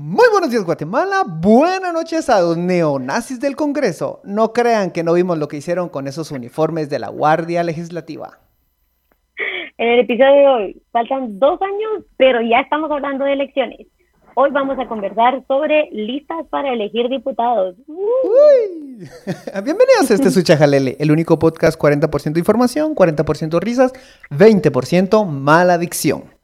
Muy buenos días Guatemala, buenas noches a los neonazis del Congreso. No crean que no vimos lo que hicieron con esos uniformes de la Guardia Legislativa. En el episodio de hoy faltan dos años, pero ya estamos hablando de elecciones. Hoy vamos a conversar sobre listas para elegir diputados. Uy. Bienvenidos a este Suchajalele, el único podcast 40% información, 40% risas, 20% mala dicción.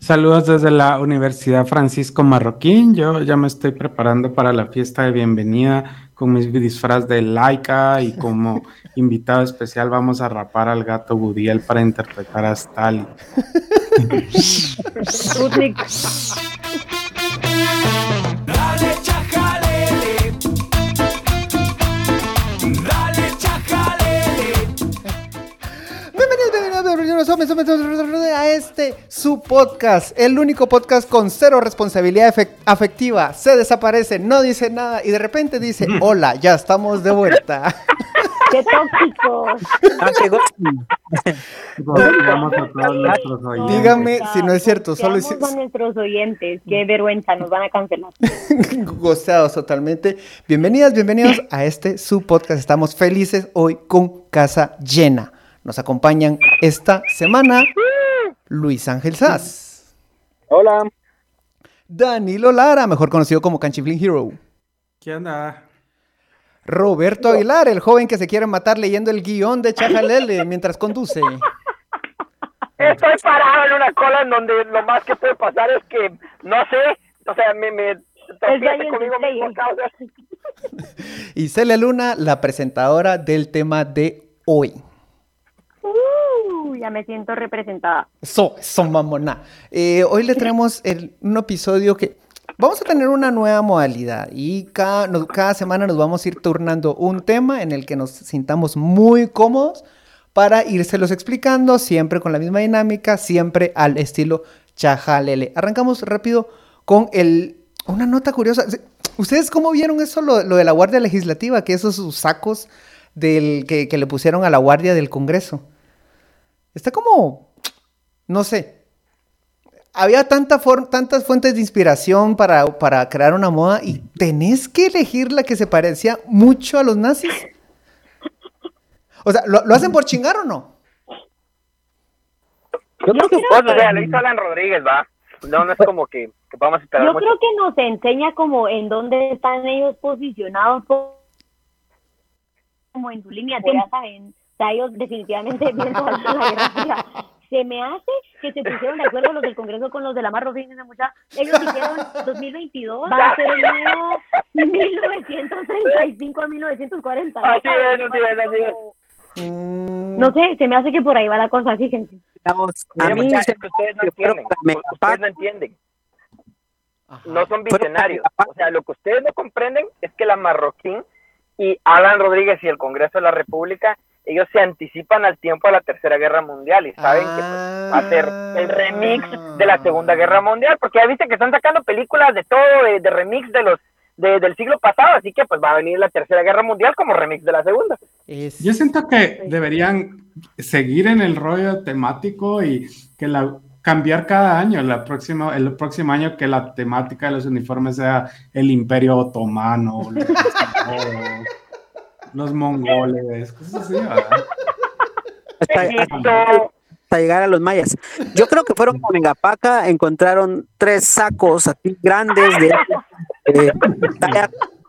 Saludos desde la Universidad Francisco Marroquín. Yo ya me estoy preparando para la fiesta de bienvenida con mis disfraz de laica y como invitado especial vamos a rapar al gato Budiel para interpretar a Stalin. a este su podcast, el único podcast con cero responsabilidad afectiva. Se desaparece, no dice nada y de repente dice, hola, ya estamos de vuelta. ¡Qué tóxico! Dígame si no es cierto, solo es... a nuestros oyentes, qué vergüenza, nos van a cancelar. Gozados totalmente. Bienvenidas, bienvenidos a este su podcast. Estamos felices hoy con casa llena. Nos acompañan esta semana Luis Ángel Sass. Hola. Danilo Lara, mejor conocido como Canchiflin Hero. ¿Qué onda? Roberto Aguilar, el joven que se quiere matar leyendo el guion de Chajalele mientras conduce. Estoy parado en una cola en donde lo más que puede pasar es que, no sé, o sea, me... me conmigo mismo y Celia Luna, la presentadora del tema de hoy. Uh, ya me siento representada. Eso, eso, mamona. Eh, hoy le traemos un episodio que vamos a tener una nueva modalidad y cada, cada semana nos vamos a ir turnando un tema en el que nos sintamos muy cómodos para írselos explicando, siempre con la misma dinámica, siempre al estilo chajalele. Arrancamos rápido con el, una nota curiosa. ¿Ustedes cómo vieron eso, lo, de la Guardia Legislativa, que esos sacos del, que le pusieron a la Guardia del Congreso? Está como, no sé. Había tanta tantas fuentes de inspiración para, para crear una moda y tenés que elegir la que se parecía mucho a los nazis. O sea, ¿lo, hacen por chingar o no? Yo creo que, o sea, lo hizo Alan Rodríguez, va. No, no es como que, que vamos a esperar Yo creo que nos enseña como en dónde están ellos posicionados como en su línea, ya saben, ellos definitivamente la Se me hace que se pusieron de acuerdo los del Congreso con los de la Marro, fíjense mucha. Ellos dijeron 2022 va a ser el nuevo 1935 a 1940. Así es, así es, así es. No sé, se me hace que por ahí va la cosa, fíjense. Vamos, a mí es que ustedes no entienden. Ustedes no entienden. No son visionarios. O sea, lo que ustedes no comprenden es que la Marroquín y Alan Rodríguez y el Congreso de la República ellos se anticipan al tiempo de la Tercera Guerra Mundial y saben que pues, va a ser el remix de la Segunda Guerra Mundial, porque ya viste que están sacando películas de todo, de, remix de los del siglo pasado, así que pues va a venir la Tercera Guerra Mundial como remix de la Segunda. Yo siento que deberían seguir en el rollo temático y que la cambiar cada año, la próxima, el próximo año que la temática de los uniformes sea el Imperio Otomano. los mongoles, cosas así, Hasta, llegar a los mayas. Yo creo que fueron a Megapaca, encontraron tres sacos así grandes de eh,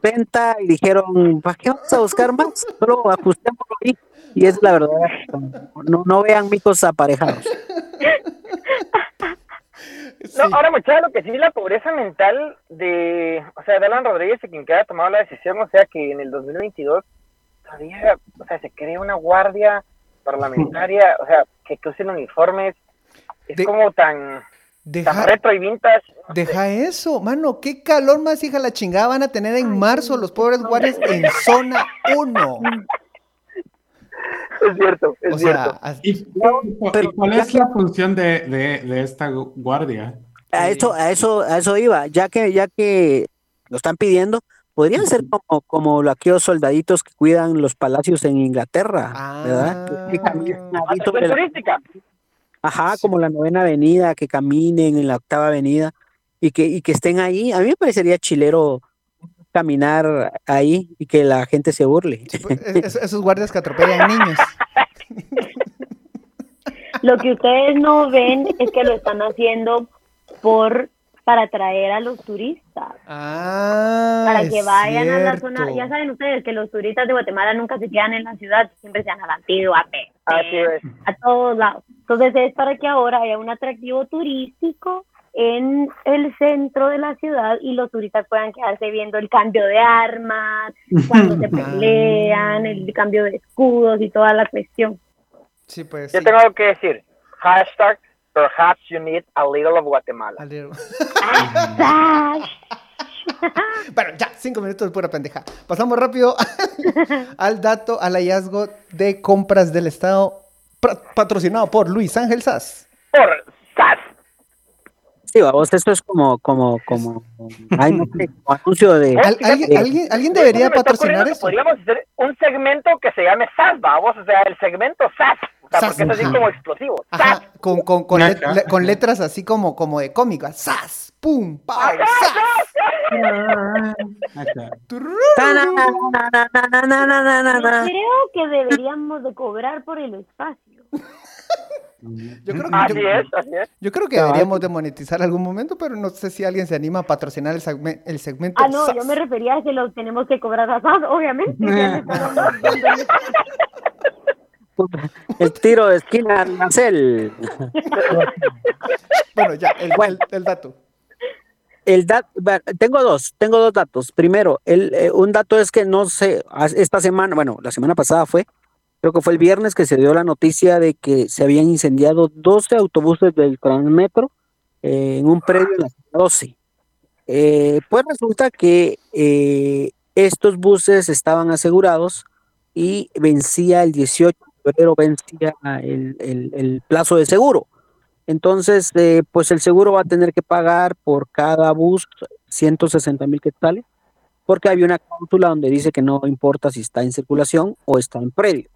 venta y dijeron, ¿para qué vamos a buscar más? Solo ajustémoslo ahí. Y es la verdad, no, no vean mitos aparejados. No, ahora muchachos, lo que sí la pobreza mental de, o sea, de Alan Rodríguez y quien que haya tomado la decisión, o sea, que en el 2022 o sea, se crea una guardia parlamentaria, o sea, que, usen uniformes, es como tan, deja, retro y vintage. deja eso, mano, qué calor más hija la chingada van a tener en marzo los pobres guardias en zona 1. Es cierto, es cierto. ¿Y, cuál es la función de, de, esta guardia? A eso, a eso, a eso iba, ya que, ya que lo están pidiendo, Podrían ser como, como aquellos soldaditos que cuidan los palacios en Inglaterra, ¿verdad? Ah, Ajá, como la novena avenida, que caminen en la octava avenida. y que, y que estén ahí. A mí me parecería chilero caminar ahí y que la gente se burle. Pues, esos guardias que atropellan niños. Lo que ustedes no ven es que lo están haciendo por para atraer a los turistas. Ah, para que vayan a la zona. Ya saben ustedes que los turistas de Guatemala nunca se quedan en la ciudad, siempre se han a Antigua, a, a todos lados. Entonces es para que ahora haya un atractivo turístico en el centro de la ciudad y los turistas puedan quedarse viendo el cambio de armas, cuando se pelean, el cambio de escudos y toda la cuestión. Sí, pues. Yo tengo que decir, hashtag perhaps you need a little of Guatemala. bueno, ya, cinco minutos de pura pendeja. Pasamos rápido al dato, al hallazgo de compras del Estado patrocinado por Luis Ángel Sass. Por Sass. Sí, vamos, esto es como, como, como, ay, no sé, como anuncio de... ¿Alguien, ¿alguien, ¿alguien debería patrocinar eso? Podríamos hacer un segmento que se llame SAS, vamos, o sea, el segmento SAS, o sea, porque es así como explosivo. Ajá, con, con, con, con, letras así como, como de cómica, SAS, pum, pau, SAS. Creo que deberíamos de cobrar por el espacio. Yo creo, que, yo, creo que deberíamos de monetizar algún momento, pero no sé si alguien se anima a patrocinar el, segmento. Ah, no, yo me refería a que lo tenemos que cobrar a SAS, obviamente. el tiro de esquina Marcel. bueno, ya, el, el, dato. El tengo dos, tengo dos datos. Primero, el, eh, un dato es que no sé, esta semana, bueno, la semana pasada fue, creo que fue el viernes que se dio la noticia de que se habían incendiado 12 autobuses del Transmetro eh, en un predio de las 12. Eh, pues resulta que eh, estos buses estaban asegurados y vencía el 18 de febrero, vencía el, plazo de seguro. Entonces, pues el seguro va a tener que pagar por cada bus 160 mil quetzales, porque había una cláusula donde dice que no importa si está en circulación o está en predio.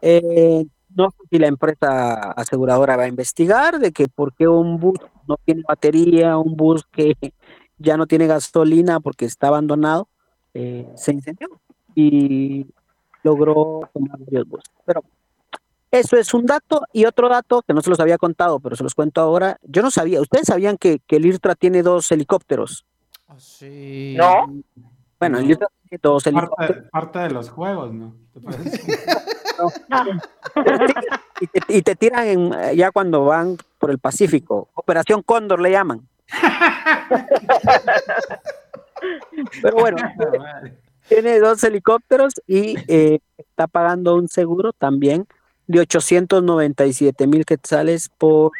Eh, no sé si la empresa aseguradora va a investigar de que por qué un bus no tiene batería, un bus que ya no tiene gasolina porque está abandonado, eh, se incendió y logró tomar varios buses. Pero eso es un dato y otro dato que no se los había contado, pero se los cuento ahora. Yo no sabía, ¿ustedes sabían que, el IRTRA tiene dos helicópteros? Ah, sí. No. Bueno, el IRTRA tiene dos helicópteros. Parte, de los juegos, ¿no? y, te, tiran ya cuando van por el Pacífico. Operación Cóndor le llaman. Pero bueno, tiene dos helicópteros y eh, está pagando un seguro también de 897 mil quetzales por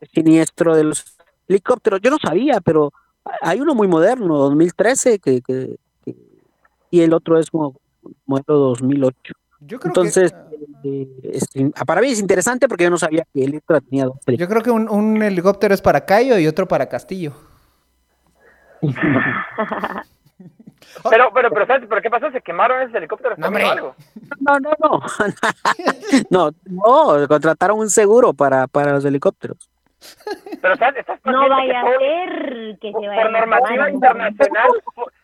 el siniestro de los helicópteros. Yo no sabía, pero hay uno muy moderno, 2013, que, que y el otro es como modelo 2008. Yo creo Entonces, que... Eh, para mí es interesante porque yo no sabía que el tenía dos Yo creo que un, helicóptero es para Cayo y otro para Castillo. pero, pero, pero, ¿sabes? ¿Pero qué pasó? ¿Se quemaron esos helicópteros? No, no, no, no. no, no, contrataron un seguro para, para los helicópteros. Pero no vaya a ser que se vaya por normativa internacional.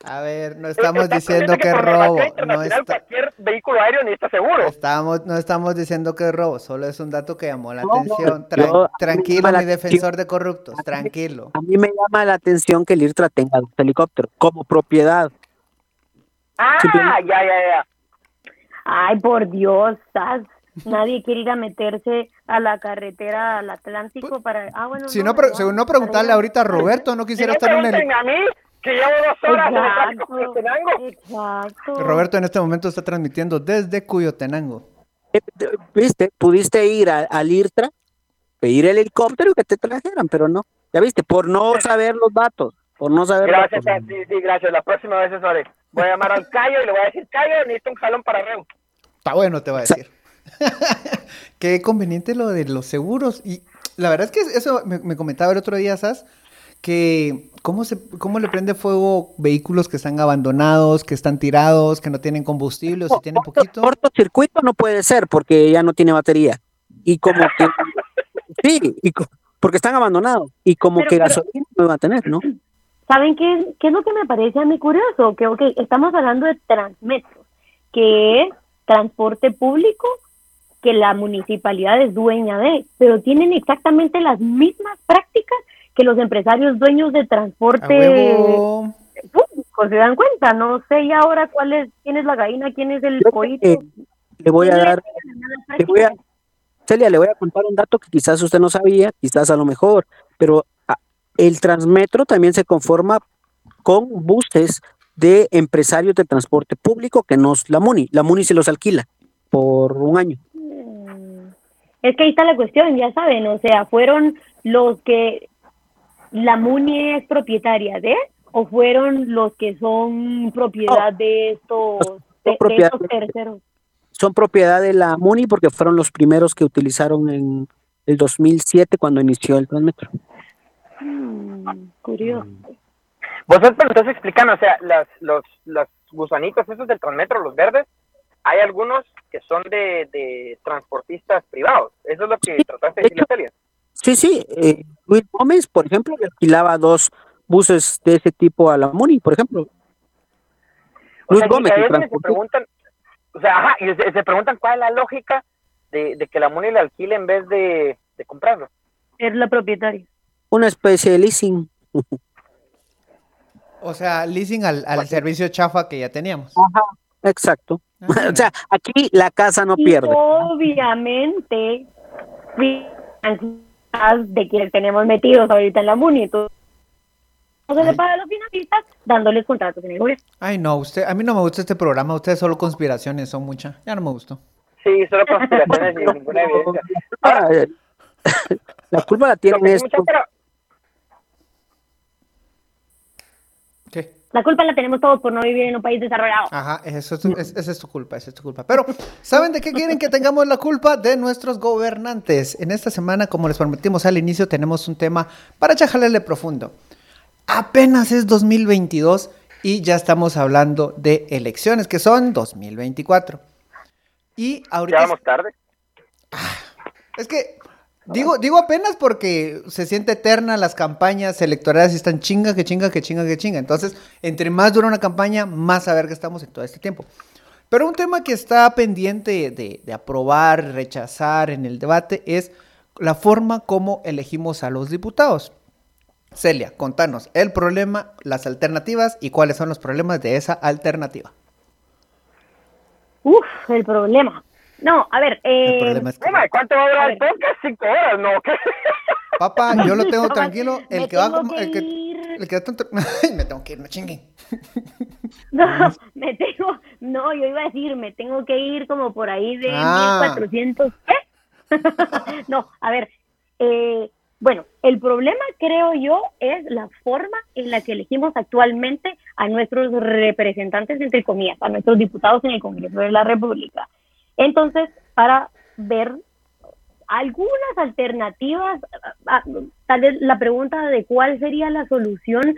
A ver, no estamos diciendo que, es robo. No está... Cualquier vehículo aéreo necesita seguro. Estamos, no estamos diciendo que es robo, solo es un dato que llamó la atención. tranquilo, mi defensor de corruptos, tranquilo. A mí me llama la atención que el IRTRA tenga un helicóptero como propiedad. Ah, ya, ya, ya. Ay, por Dios, ¿sabes? Nadie quiere ir a meterse a la carretera al Atlántico pues, para... Ah, bueno, si no, no, según no preguntarle ahorita a Roberto, no quisiera estar en el... a mí, que llevo dos horas en Exacto. Roberto en este momento está transmitiendo desde Cuyotenango. Eh, viste, pudiste ir al IRTRA, pedir el helicóptero y que te trajeran, pero no. Ya viste, por no saber los datos, por no saber Gracias, sí, sí, gracias. La próxima vez eso haré. Voy a llamar al Cayo y le voy a decir, Cayo, necesito un jalón para Reu. Está bueno, te va a decir. Qué conveniente lo de los seguros. Y la verdad es que eso me, comentaba el otro día, Sas, que cómo, se, cómo le prende fuego vehículos que están abandonados, que están tirados, que no tienen combustible o si tienen poquito. Cortocircuito no puede ser porque ya no tiene batería. Y como que... sí, y porque están abandonados. Y como que gasolina no va a tener, ¿no? ¿Saben qué, qué es lo que me parece a mí curioso? Que, ok, estamos hablando de Transmetro, que es transporte público que la municipalidad es dueña de, pero tienen exactamente las mismas prácticas que los empresarios dueños de transporte público, ¿se dan cuenta? No sé y ahora cuál es, quién es la gallina, quién es el pollito. le voy a dar, le voy a, Celia, le voy a contar un dato que quizás usted no sabía, quizás a lo mejor, pero ah, el Transmetro también se conforma con buses de empresarios de transporte público que no es la MUNI. La MUNI se los alquila por un año. Mm. Es que ahí está la cuestión, ya saben, o sea, fueron los que la MUNI es propietaria de o fueron los que son propiedad de estos, de estos terceros son propiedad de la MUNI porque fueron los primeros que utilizaron en el 2007 cuando inició el Transmetro. Mm, curioso. Vos estás explicando, o sea, las, los, los gusanitos esos del Transmetro, los verdes, hay algunos que son de, transportistas privados. Eso es lo que trataste de decirle Sí, sí. Eh, Luis Gómez, por ejemplo, alquilaba dos buses de ese tipo a la MUNI, por ejemplo. Luis Gómez. se preguntan, o sea, ajá, y se, preguntan cuál es la lógica de, que la MUNI le alquile en vez de, comprarlo. Es la propietaria. Una especie de leasing. o sea, leasing al, al servicio chafa que ya teníamos. Ajá, exacto. Ah. o sea, aquí la casa no pierde. Obviamente, de quienes tenemos metidos ahorita en la MUNI. No se le paga a los finalistas dándoles contratos en el gobierno. Ay, no, usted, a mí no me gusta este programa, ustedes solo conspiraciones son muchas. Ya no me gustó. Sí, solo conspiraciones y ninguna evidencia. la culpa la tienen esto. ¿Qué? La culpa la tenemos todos por no vivir en un país desarrollado. Ajá, eso es, esa es tu culpa, esa es tu culpa. Pero, ¿saben de qué quieren que tengamos la culpa? De nuestros gobernantes. En esta semana, como les prometimos al inicio, tenemos un tema para chajalerle profundo apenas es 2022 y ya estamos hablando de elecciones que son 2024. Y ahorita... ¿Ya vamos tarde? Ah, es que digo, digo apenas porque se siente eterna las campañas electorales y están chinga, que chinga, que chinga, que chinga. Entonces, entre más dura una campaña, más a ver que estamos en todo este tiempo. Pero un tema que está pendiente de, de aprobar, rechazar en el debate es la forma como elegimos a los diputados. Celia, contanos el problema, las alternativas y cuáles son los problemas de esa alternativa. Uf, el problema. No, a ver. Eh, ¿Cuánto va a durar el podcast? Cinco horas, ¿no? Papá, yo lo tengo tranquilo. El que va. El que, el que me tengo que ir, no chinguen. No, me tengo. No, yo iba a decir, me tengo que ir como por ahí de ah. 1400. ¿Qué? no, a ver. Eh, bueno, el problema creo yo es la forma en la que elegimos actualmente a nuestros representantes, entre comillas, a nuestros diputados en el Congreso de la República. Entonces, para ver algunas alternativas, tal vez la pregunta de cuál sería la solución,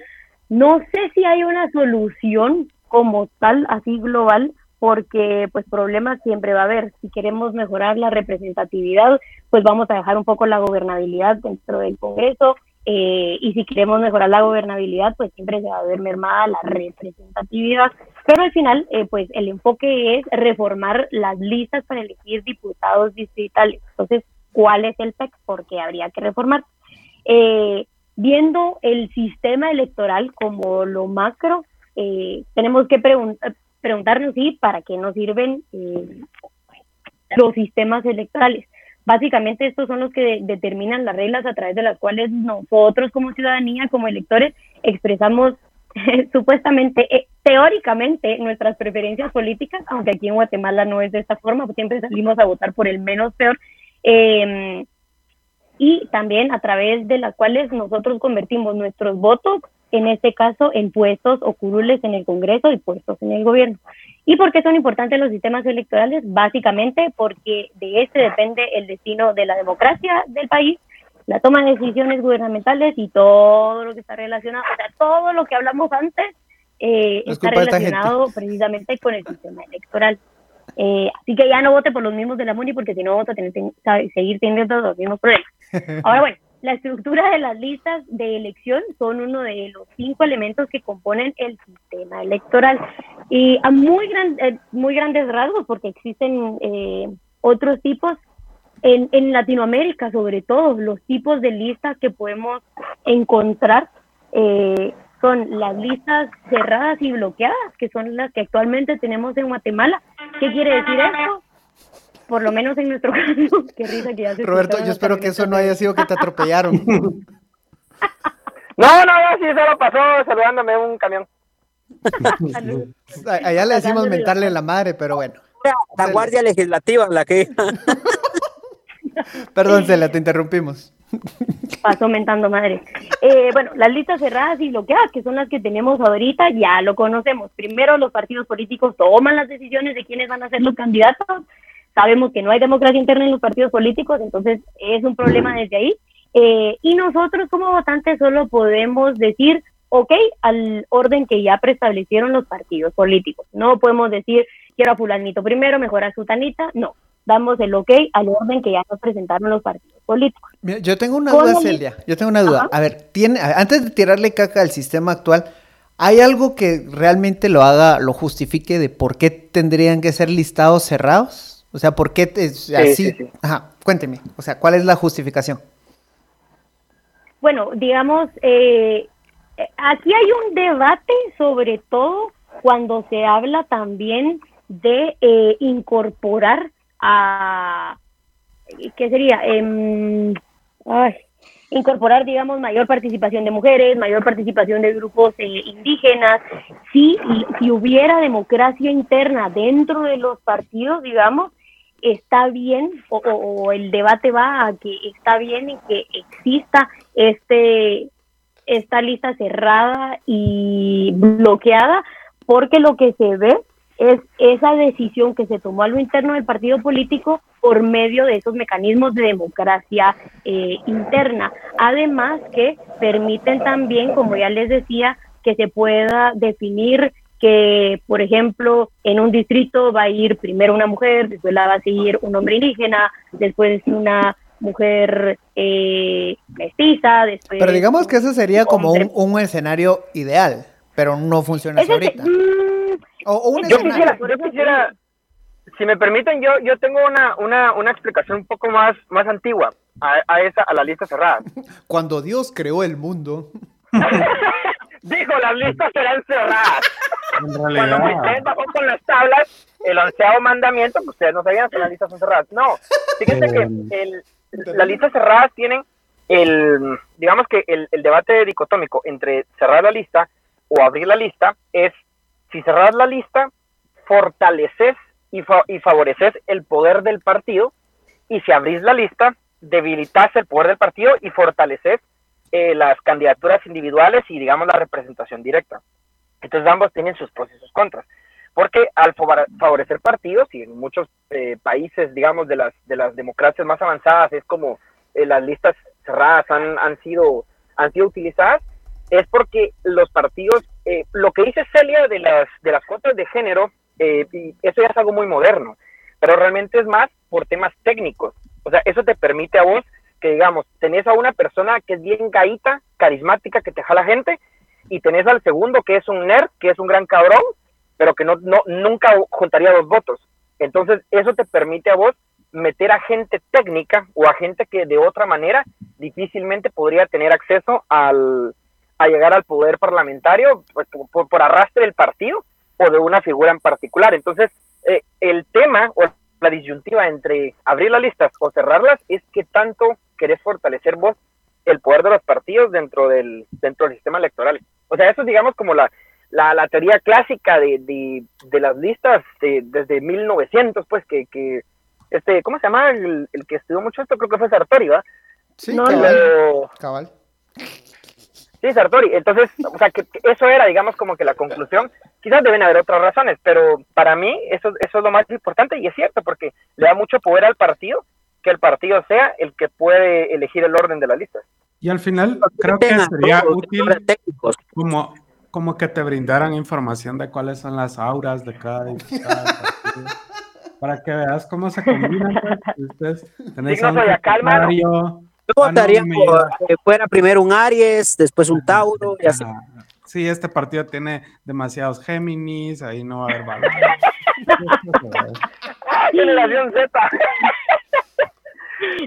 no sé si hay una solución como tal, así global, porque pues problemas siempre va a haber. Si queremos mejorar la representatividad, pues vamos a dejar un poco la gobernabilidad dentro del Congreso. Eh, y si queremos mejorar la gobernabilidad, pues siempre se va a ver mermada la representatividad. Pero al final, eh, pues el enfoque es reformar las listas para elegir diputados distritales. Entonces, ¿cuál es el PEC? Porque habría que reformar. Eh, viendo el sistema electoral como lo macro, tenemos que preguntar preguntarnos sí, para qué nos sirven eh, los sistemas electorales. Básicamente estos son los que determinan las reglas a través de las cuales nosotros como ciudadanía, como electores, expresamos supuestamente, eh, teóricamente, nuestras preferencias políticas, aunque aquí en Guatemala no es de esta forma, pues siempre salimos a votar por el menos peor. Em, y también a través de las cuales nosotros convertimos nuestros votos en este caso en puestos o curules en el Congreso y puestos en el gobierno. ¿Y por qué son importantes los sistemas electorales? Básicamente porque de este depende el destino de la democracia del país, la toma de decisiones gubernamentales y todo lo que está relacionado, o sea, todo lo que hablamos antes eh, está relacionado precisamente con el sistema electoral. Eh, así que ya no vote por los mismos de la MUNI porque si no vota tener, seguir teniendo los mismos problemas. Ahora bueno, la estructura de las listas de elección son uno de los cinco elementos que componen el sistema electoral. Y a muy, gran, eh, muy grandes rasgos, porque existen eh, otros tipos, en, en, Latinoamérica sobre todo, los tipos de listas que podemos encontrar eh, son las listas cerradas y bloqueadas, que son las que actualmente tenemos en Guatemala. ¿Qué quiere decir esto? por lo menos en nuestro caso, qué risa que ya se Roberto, yo espero que eso no haya sido que te atropellaron. no, no, sí, solo pasó saludándome un camión. Allá le decimos mentarle la madre, pero bueno. La Guardia Legislativa, la que... Perdón, Celia, te interrumpimos. Pasó mentando madre. Eh, bueno, las listas cerradas y bloqueadas, que son las que tenemos ahorita, ya lo conocemos. Primero los partidos políticos toman las decisiones de quiénes van a ser los candidatos sabemos que no hay democracia interna en los partidos políticos, entonces es un problema desde ahí. Eh, y nosotros como votantes solo podemos decir, ok, al orden que ya preestablecieron los partidos políticos. No podemos decir, quiero a fulanito primero, mejor a sutanita, no. Damos el ok al orden que ya nos presentaron los partidos políticos. yo tengo una duda, Celia. Yo tengo una duda. A ver, tiene, antes de tirarle caca al sistema actual, ¿hay algo que realmente lo haga, lo justifique de por qué tendrían que ser listados cerrados? O sea, ¿por qué así? Ajá, cuénteme. O sea, ¿cuál es la justificación? Bueno, digamos, eh, aquí hay un debate sobre todo cuando se habla también de eh, incorporar a, ¿qué sería? Em, incorporar, digamos, mayor participación de mujeres, mayor participación de grupos eh, indígenas. Si, si hubiera democracia interna dentro de los partidos, digamos, está bien o, el debate va a que está bien en que exista este esta lista cerrada y bloqueada porque lo que se ve es esa decisión que se tomó a lo interno del partido político por medio de esos mecanismos de democracia eh, interna. Además que permiten también, como ya les decía, que se pueda definir que, por ejemplo, en un distrito va a ir primero una mujer, después la va a seguir un hombre indígena, después una mujer eh, mestiza, después... Pero digamos que eso sería como un, escenario ideal, pero no funciona así ahorita. Mm, o, yo, quisiera, si me permiten, yo, yo tengo una, una, una explicación un poco más, más antigua a, a, esa, a la lista cerrada. Cuando Dios creó el mundo... Dijo, las listas serán cerradas. Cuando Moisés bajó con las tablas, el onceavo mandamiento, que ustedes no sabían que las listas son cerradas. No, fíjense que el, las listas cerradas tienen el, digamos que el, el, debate dicotómico entre cerrar la lista o abrir la lista es, si cerras la lista, fortaleces y, y favoreces el poder del partido, y si abrís la lista, debilitas el poder del partido y fortaleces eh, las candidaturas individuales y, digamos, la representación directa. Entonces ambos tienen sus pros y sus contras. Porque al favorecer partidos, y en muchos eh, países, digamos, de las, de las democracias más avanzadas, es como eh, las listas cerradas han, sido, han sido utilizadas, es porque los partidos, eh, lo que dice Celia de las, de las cuotas de género, y eso ya es algo muy moderno, pero realmente es más por temas técnicos. O sea, eso te permite a vos que, digamos, tenés a una persona que es bien gaita, carismática, que te jala gente, y tenés al segundo que es un nerd, que es un gran cabrón, pero que no, no nunca juntaría dos votos. Entonces, eso te permite a vos meter a gente técnica o a gente que de otra manera difícilmente podría tener acceso al, a llegar al poder parlamentario pues, por, por, arrastre del partido o de una figura en particular. Entonces, eh, el tema o la disyuntiva entre abrir las listas o cerrarlas es que tanto querés fortalecer vos el poder de los partidos dentro del, dentro del sistema electoral. O sea, eso es, digamos, como la, la, teoría clásica de, de, las listas desde 1900, pues, que, que, este, ¿cómo se llama? El, que estudió mucho esto, creo que fue Sartori, ¿va? Sí, no, cabal. cabal. Sí, Sartori. Entonces, o sea, que, eso era, digamos, como que la conclusión. Quizás deben haber otras razones, pero para mí eso, eso es lo más importante y es cierto, porque le da mucho poder al partido que el partido sea el que puede elegir el orden de las listas. Y al final creo que sería útil como, como que te brindaran información de cuáles son las auras de cada, para que veas cómo se combinan. Pues, ustedes, tenés a un Yo ah, votaría que fuera primero un Aries, después un Tauro y así. Sí, este partido tiene demasiados Géminis, ahí no va a haber valor. Generación Z.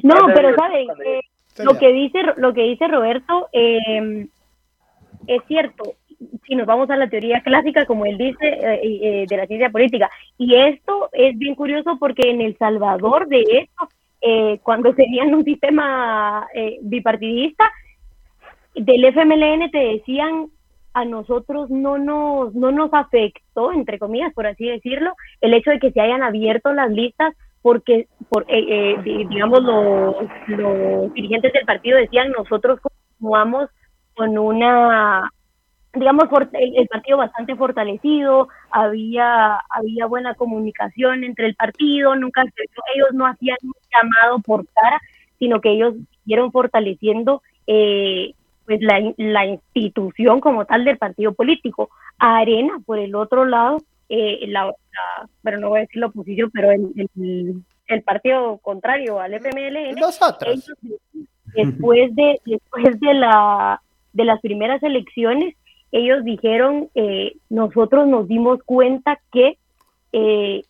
no, pero saben, eh, lo que dice lo que dice Roberto eh, es cierto. Si nos vamos a la teoría clásica, como él dice, eh, eh, de la ciencia política, y esto es bien curioso porque en El Salvador, de hecho, eh, cuando tenían un sistema bipartidista, del FMLN te decían a nosotros no nos, no nos afectó, entre comillas, por así decirlo, el hecho de que se hayan abierto las listas porque, por, eh, eh, digamos, los, dirigentes del partido decían nosotros continuamos con una, digamos, el, partido bastante fortalecido, había, había buena comunicación entre el partido, nunca ellos no hacían llamado por cara, sino que ellos siguieron fortaleciendo eh, pues la, la, institución como tal del partido político. Arena, por el otro lado, eh, la, pero no voy a decir la oposición, pero el, el, partido contrario al FMLN, Nosotros. después de después de la de las primeras elecciones, ellos dijeron eh, nosotros nos dimos cuenta que eh,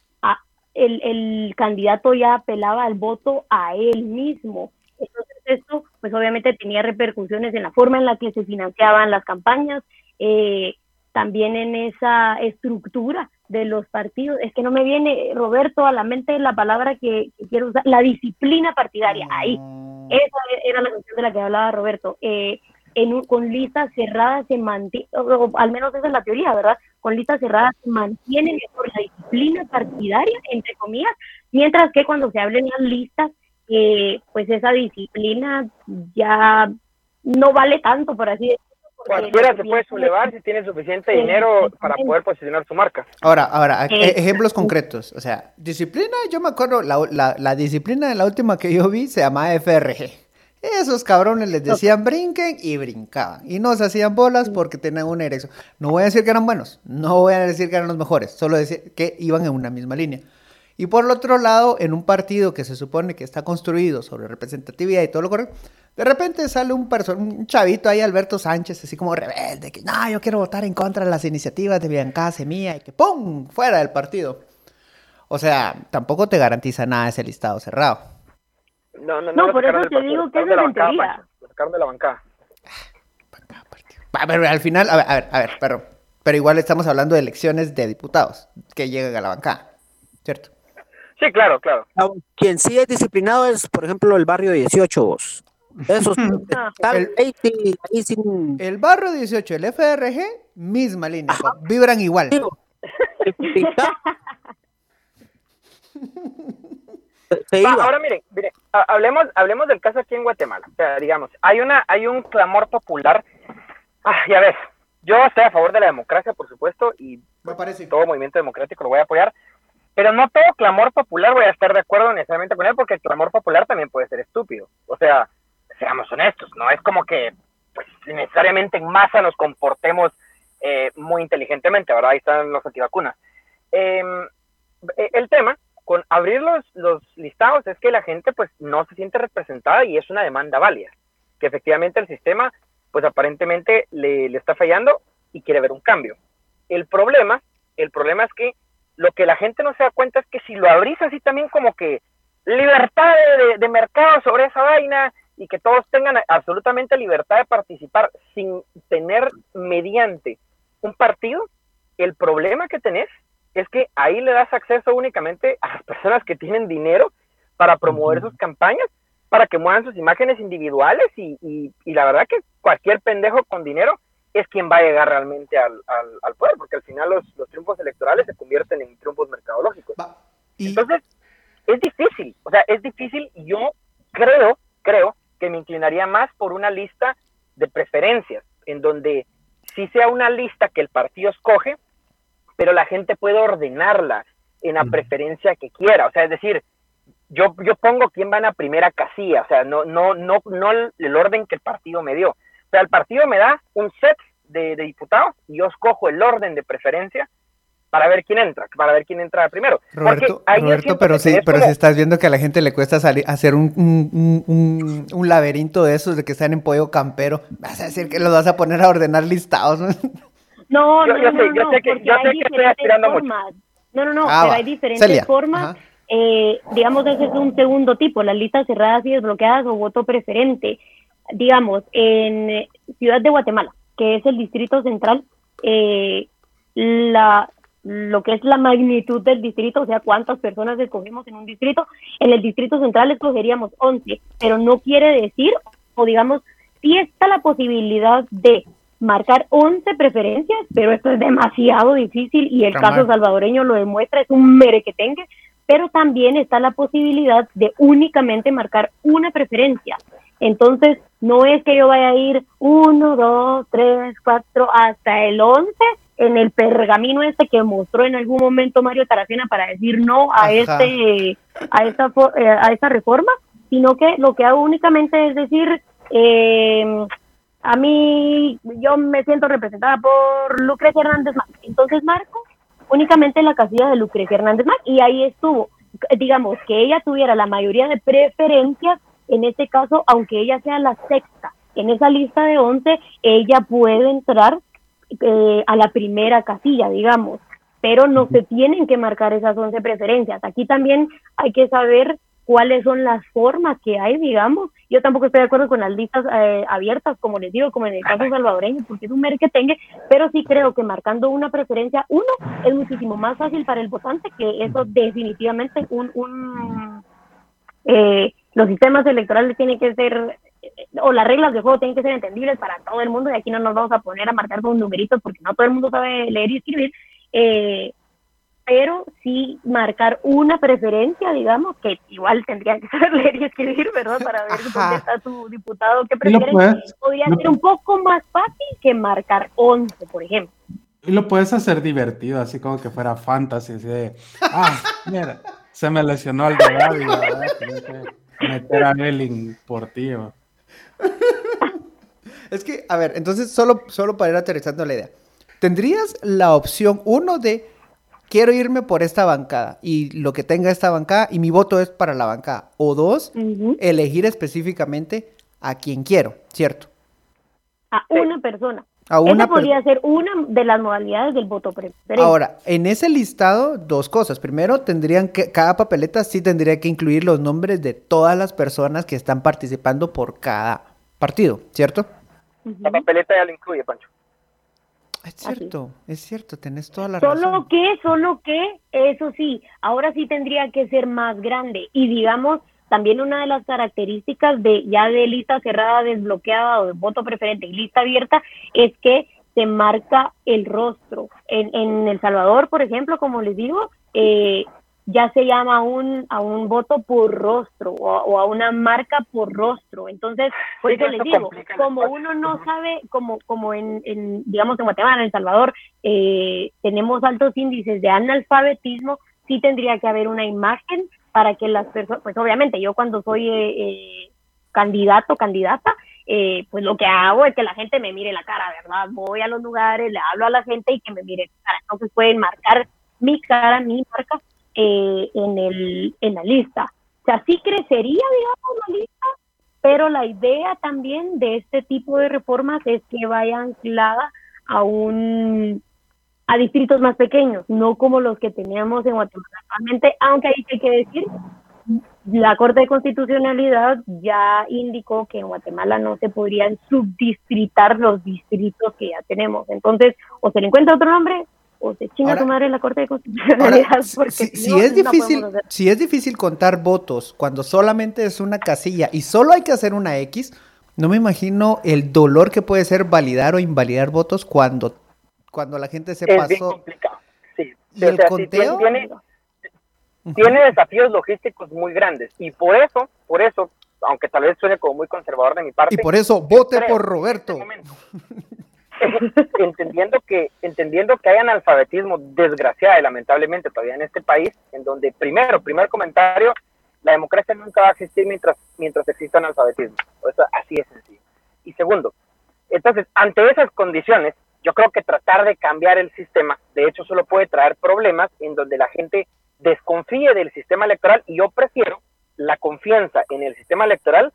el, el candidato ya apelaba al voto a él mismo entonces esto, pues obviamente tenía repercusiones en la forma en la que se financiaban las campañas, eh, también en esa estructura de los partidos. Es que no me viene, Roberto, a la mente la palabra que, quiero usar, la disciplina partidaria. Ahí, esa era la cuestión de la que hablaba Roberto. Eh, en con listas cerradas se mantiene, o, al menos esa es la teoría, ¿verdad? Con listas cerradas se mantiene mejor la disciplina partidaria, entre comillas, mientras que cuando se hablen las listas pues esa disciplina ya no vale tanto, por así decirlo. Cualquiera se puede sublevar si tiene suficiente dinero para poder posicionar su marca. Ahora, ahora, e-, ejemplos concretos. O sea, disciplina, yo me acuerdo, la, la, la disciplina de la última que yo vi se llamaba FRG. Esos cabrones les decían brinquen y brincaban. Y no se hacían bolas porque tenían una erección. No voy a decir que eran buenos, no voy a decir que eran los mejores, solo decir que iban en una misma línea. Y por el otro lado, en un partido que se supone que está construido sobre representatividad y todo lo correcto, de repente sale un, un chavito ahí, Alberto Sánchez, así como rebelde, que no, yo quiero votar en contra de las iniciativas de Bianca Semilla y que ¡pum! fuera del partido. O sea, tampoco te garantiza nada ese listado cerrado. No, no, no. No, por eso te digo que es de la bancada, sacaron de la bancada. Pero al final, a ver, a ver, a ver, pero, pero igual estamos hablando de elecciones de diputados que llegan a la bancada, ¿cierto? Sí, claro, claro. Ah, quien sí es disciplinado es, por ejemplo, el barrio 18, vos. Eso el, el barrio 18, el FRG, misma línea. Vibran igual. ahora miren, miren hablemos, hablemos del caso aquí en Guatemala. O sea, digamos, hay una, hay un clamor popular. Ah, ya ves, yo estoy a favor de la democracia, por supuesto, y Me parece. todo movimiento democrático lo voy a apoyar. Pero no todo clamor popular voy a estar de acuerdo necesariamente con él, porque el clamor popular también puede ser estúpido. O sea, seamos honestos, no es como que pues, necesariamente en masa nos comportemos eh, muy inteligentemente, ¿verdad? Ahí están los antivacunas. Em, e, el tema con abrir los, los listados es que la gente pues no se siente representada y es una demanda válida, que efectivamente el sistema pues aparentemente le, está fallando y quiere ver un cambio. El problema, el problema es que lo que la gente no se da cuenta es que si lo abrís así también como que libertad de, mercado sobre esa vaina y que todos tengan absolutamente libertad de participar sin tener mediante un partido, el problema que tenés es que ahí le das acceso únicamente a las personas que tienen dinero para promover sus campañas, para que muevan sus imágenes individuales y, y la verdad que cualquier pendejo con dinero es quien va a llegar realmente al, al, poder, porque al final los, los, triunfos electorales se convierten en triunfos mercadológicos. Entonces, es difícil, o sea, es difícil y yo creo, creo que me inclinaría más por una lista de preferencias, en donde sí sea una lista que el partido escoge, pero la gente puede ordenarla en la preferencia que quiera, o sea, es decir, yo, yo pongo quién va en la primera casilla, o sea, no, no, no, no el orden que el partido me dio, o sea, el partido me da un set de, diputados y yo escojo el orden de preferencia para ver quién entra, para ver quién entra primero. Roberto, Roberto pero sí, pero si estás viendo que a la gente le cuesta salir, hacer un, un, un, laberinto de esos de que están en pollo campero, vas a decir que los vas a poner a ordenar listados. No, no, yo, no, sé, yo sé que, yo sé que estoy aspirando mucho. No, no, no, ah, pero hay diferentes formas. Eh, digamos, ese es un segundo tipo, las listas cerradas y desbloqueadas o voto preferente. Digamos, en Ciudad de Guatemala, que es el distrito central, eh, la, lo que es la magnitud del distrito, o sea, cuántas personas escogemos en un distrito. En el distrito central escogeríamos 11, pero no quiere decir, o digamos, sí está la posibilidad de marcar 11 preferencias, pero esto es demasiado difícil y el caso salvadoreño lo demuestra, es un merequetengue, pero también está la posibilidad de únicamente marcar una preferencia. Entonces, no es que yo vaya a ir 1, 2, 3, 4, hasta el 11 en el pergamino este que mostró en algún momento Mario Taracena para decir no a este a esta eh, a esta reforma, sino que lo que hago únicamente es decir eh, a mí yo me siento representada por Lucrecia Hernández Mac. Entonces marco únicamente la casilla de Lucrecia Hernández Mac y ahí estuvo. Digamos que ella tuviera la mayoría de preferencias, en este caso, aunque ella sea la sexta en esa lista de 11, ella puede entrar eh, a la primera casilla, digamos, pero no se tienen que marcar esas 11 preferencias. Aquí también hay que saber cuáles son las formas que hay, digamos. Yo tampoco estoy de acuerdo con las listas eh, abiertas, como les digo, como en el caso salvadoreño, porque es un tenga, pero sí creo que marcando una preferencia, uno, es muchísimo más fácil para el votante, que eso definitivamente un... un eh, los sistemas electorales tienen que ser eh, o las reglas de juego tienen que ser entendibles para todo el mundo y aquí no nos vamos a poner a marcar con numeritos porque no todo el mundo sabe leer y escribir. Eh, pero sí marcar una preferencia, digamos, que igual tendría que saber leer y escribir, ¿verdad? Para ver dónde está tu diputado, qué prefiere. Podría ser un poco más fácil que marcar 11, por ejemplo. Y lo puedes hacer divertido, así como que fuera fantasy, así de, ah, mira, se me lesionó el de meter a Belling por ti. Es que, a ver, entonces, solo, solo para ir aterrizando la idea, tendrías la opción, uno, de quiero irme por esta bancada y lo que tenga esta bancada y mi voto es para la bancada. O dos, elegir específicamente a quien quiero, ¿cierto? A una persona. A una Esa podría ser una de las modalidades del voto preferente. Ahora, en ese listado, dos cosas. Primero, tendrían que, cada papeleta sí tendría que incluir los nombres de todas las personas que están participando por cada partido, ¿cierto? La papeleta ya lo incluye, Pancho. Es cierto, es cierto, tenés toda la solo razón. Solo que, solo que, eso sí, ahora sí tendría que ser más grande. Y digamos, también una de las características de ya de lista cerrada, desbloqueada o de voto preferente y lista abierta es que se marca el rostro. En, en El Salvador, por ejemplo, como les digo, eh, ya se llama a un, a un voto por rostro o, a una marca por rostro. Entonces, por eso les digo, como uno no sabe, como, como en, en, digamos, en Guatemala, en El Salvador, eh, tenemos altos índices de analfabetismo, sí tendría que haber una imagen para que las personas, pues obviamente yo cuando soy eh, eh candidato, candidata, eh, pues lo que hago es que la gente me mire la cara, ¿verdad? Voy a los lugares, le hablo a la gente y que me mire la cara. Entonces pueden marcar mi cara, mi marca, eh, en, el, en la lista. O sea, sí crecería, digamos, la lista, pero la idea también de este tipo de reformas es que vaya anclada a un a distritos más pequeños, no como los que teníamos en Guatemala actualmente, aunque hay que decir, la Corte de Constitucionalidad ya indicó que en Guatemala no se podrían subdistritar los distritos que ya tenemos. Entonces, o se le encuentra otro nombre o se chinga tu madre en la Corte de Constitucionalidad. si, es difícil, si es difícil contar votos cuando solamente es una casilla y solo hay que hacer una X, no me imagino el dolor que puede ser validar o invalidar votos cuando, cuando la gente se es pasó. Bien complicado. Sí. ¿Y el conteo? Tiene, tiene desafíos logísticos muy grandes y por eso, por eso, aunque tal vez suene como muy conservador de mi parte. Y por eso vote por Roberto. entendiendo que entendiendo que hay analfabetismo desgraciado y lamentablemente todavía en este país en donde primero primer comentario la democracia nunca va a existir mientras mientras exista analfabetismo eso así es sencillo y segundo entonces ante esas condiciones yo creo que tratar de cambiar el sistema, de hecho, solo puede traer problemas en donde la gente desconfíe del sistema electoral y yo prefiero la confianza en el sistema electoral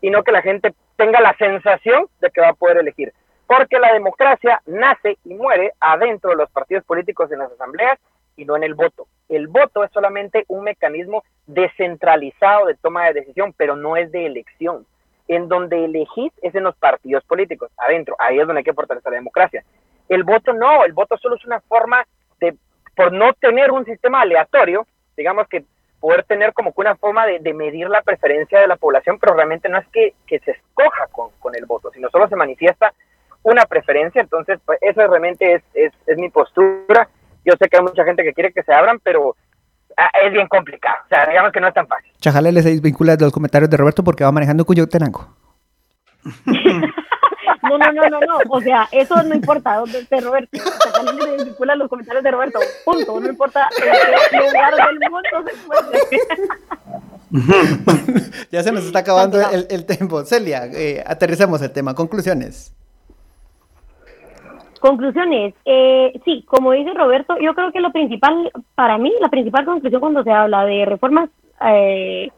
y no que la gente tenga la sensación de que va a poder elegir. Porque la democracia nace y muere adentro de los partidos políticos en las asambleas y no en el voto. El voto es solamente un mecanismo descentralizado de toma de decisión, pero no es de elección. En donde elegís es en los partidos políticos, adentro. Ahí es donde hay que fortalecer la democracia. El voto no, el voto solo es una forma de, por no tener un sistema aleatorio, digamos que poder tener como que una forma de, medir la preferencia de la población, pero realmente no es que, se escoja con, el voto, sino solo se manifiesta una preferencia, entonces pues, eso realmente es, es, es, mi postura. Yo sé que hay mucha gente que quiere que se abran, pero ah, es bien complicado, o sea, digamos que no es tan fácil. Chajale se desvincula de los comentarios de Roberto porque va manejando Cuyotenango. No, no, no, no, no. O sea, eso no importa dónde esté Roberto. O sea, se vincula los comentarios de Roberto. Punto. No importa en qué lugar del mundo se ya se nos está acabando el, el tiempo. Celia, eh, aterricemos el tema. Conclusiones. Conclusiones. Eh, sí, como dice Roberto, yo creo que lo principal, para mí, la principal conclusión cuando se habla de reformas eh,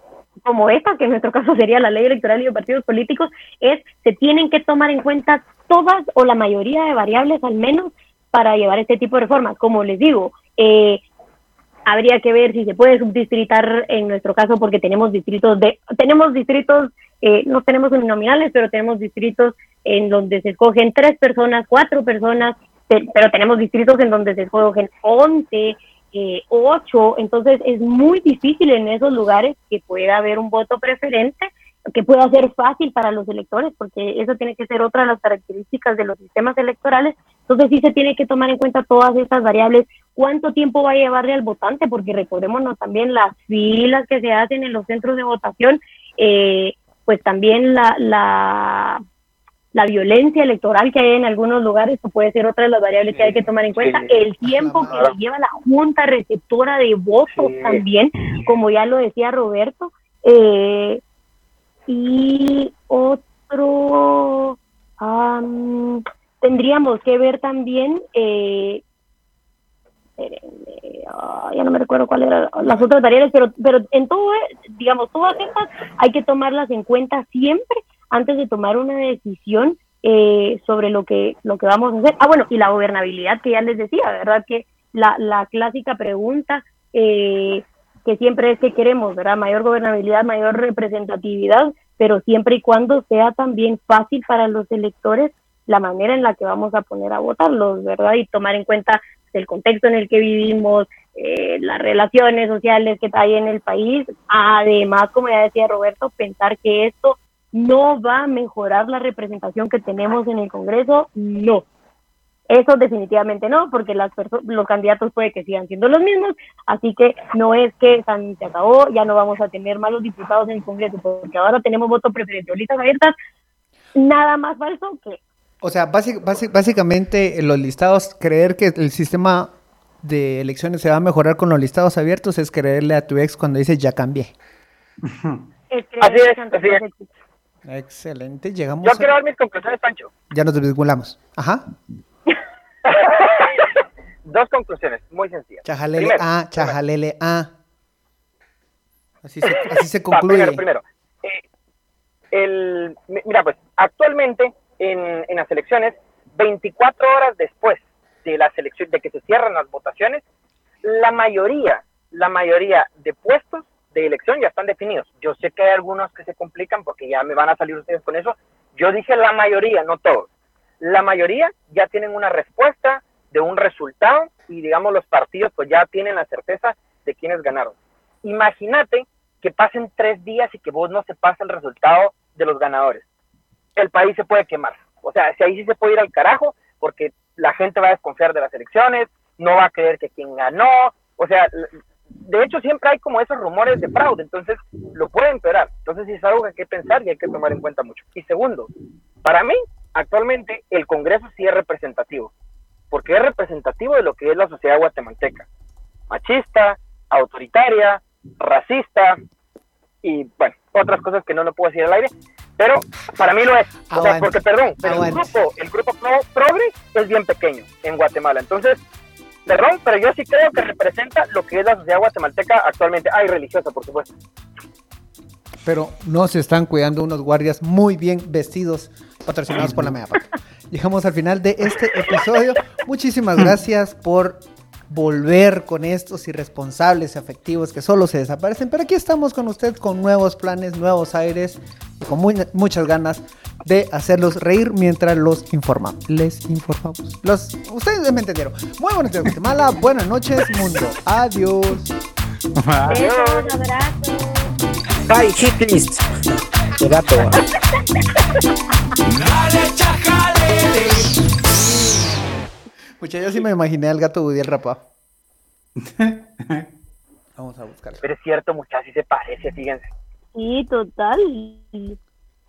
como esta, que en nuestro caso sería la ley electoral y de partidos políticos, es se tienen que tomar en cuenta todas o la mayoría de variables al menos para llevar este tipo de reformas. Como les digo, eh, habría que ver si se puede subdistritar en nuestro caso porque tenemos distritos de tenemos distritos eh, no tenemos uninominales pero tenemos distritos en donde se escogen tres personas cuatro personas pero tenemos distritos en donde se escogen once eh, ocho, entonces es muy difícil en esos lugares que pueda haber un voto preferente, que pueda ser fácil para los electores, porque eso tiene que ser otra de las características de los sistemas electorales. Entonces sí se tiene que tomar en cuenta todas estas variables, cuánto tiempo va a llevarle al votante, porque recordémonos también las filas que se hacen en los centros de votación, eh, pues también la, la la violencia electoral que hay en algunos lugares, puede ser otra de las variables que hay que tomar en cuenta, el tiempo que lleva la junta receptora de votos también, como ya lo decía Roberto, eh, y otro, tendríamos que ver también, eh, ya no me recuerdo cuáles eran las otras variables, pero, pero en todo, digamos, todas estas hay que tomarlas en cuenta siempre antes de tomar una decisión eh, sobre lo que, lo que vamos a hacer. Ah, bueno, y la gobernabilidad que ya les decía, ¿verdad? Que la, la clásica pregunta eh, que siempre es que queremos, ¿verdad? Mayor gobernabilidad, mayor representatividad, pero siempre y cuando sea también fácil para los electores la manera en la que vamos a poner a votarlos, ¿verdad? Y tomar en cuenta el contexto en el que vivimos, eh, las relaciones sociales que hay en el país. Además, como ya decía Roberto, pensar que esto no va a mejorar la representación que tenemos en el Congreso, no. Eso definitivamente no, porque las los candidatos puede que sigan siendo los mismos, así que no es que se acabó, ya no vamos a tener malos diputados en el Congreso, porque ahora tenemos voto preferente, listas abiertas, nada más falso que... O sea, básicamente los listados, creer que el sistema de elecciones se va a mejorar con los listados abiertos es creerle a tu ex cuando dice ya cambié. así es, así es. Excelente, llegamos. Yo quiero dar mis conclusiones, Pancho. Ya nos desvinculamos. Ajá. Dos conclusiones, muy sencillas. Chajalele A, chajalele A. Así se, así se concluye. primero, eh, el, mira, pues actualmente en, las elecciones, 24 horas después de la selección, de que se cierran las votaciones, la mayoría, la mayoría de puestos de elección ya están definidos. Yo sé que hay algunos que se complican porque ya me van a salir ustedes con eso. Yo dije la mayoría, no todos. La mayoría ya tienen una respuesta de un resultado y digamos los partidos pues ya tienen la certeza de quiénes ganaron. Imagínate que pasen tres días y que vos no se pase el resultado de los ganadores. El país se puede quemar. O sea, si ahí sí se puede ir al carajo porque la gente va a desconfiar de las elecciones, no va a creer que quien ganó. O sea, de hecho siempre hay como esos rumores de fraude, entonces lo puede empeorar. Entonces es algo que hay que pensar y hay que tomar en cuenta mucho. Y segundo, para mí, actualmente el Congreso sí es representativo, porque es representativo de lo que es la sociedad guatemalteca. Machista, autoritaria, racista y, bueno, otras cosas que no lo puedo decir al aire, Pero para mí lo es. O sea, porque, perdón, pero el grupo, el grupo progre es bien pequeño en Guatemala. Entonces, perdón, pero yo sí creo que representa lo que es la sociedad guatemalteca actualmente. Hay religiosa, por supuesto. Pero no se están cuidando unos guardias muy bien vestidos, patrocinados por la MEAPA. Llegamos al final de este episodio. Muchísimas gracias por volver con estos irresponsables afectivos que solo se desaparecen. Pero aquí estamos con usted con nuevos planes, nuevos aires y con muchas ganas de hacerlos reír mientras los informamos. Les informamos. Los, ustedes me entendieron. Muy buenos días, Guatemala. Buenas noches, mundo. Adiós. Adiós. Abrazo. Bye, hitlist. El gato. Dale, Muchachos, yo sí me imaginé al gato Woody el rapado. Vamos a buscarlo. Pero es cierto, muchachos, sí se parece, fíjense. Sí, total.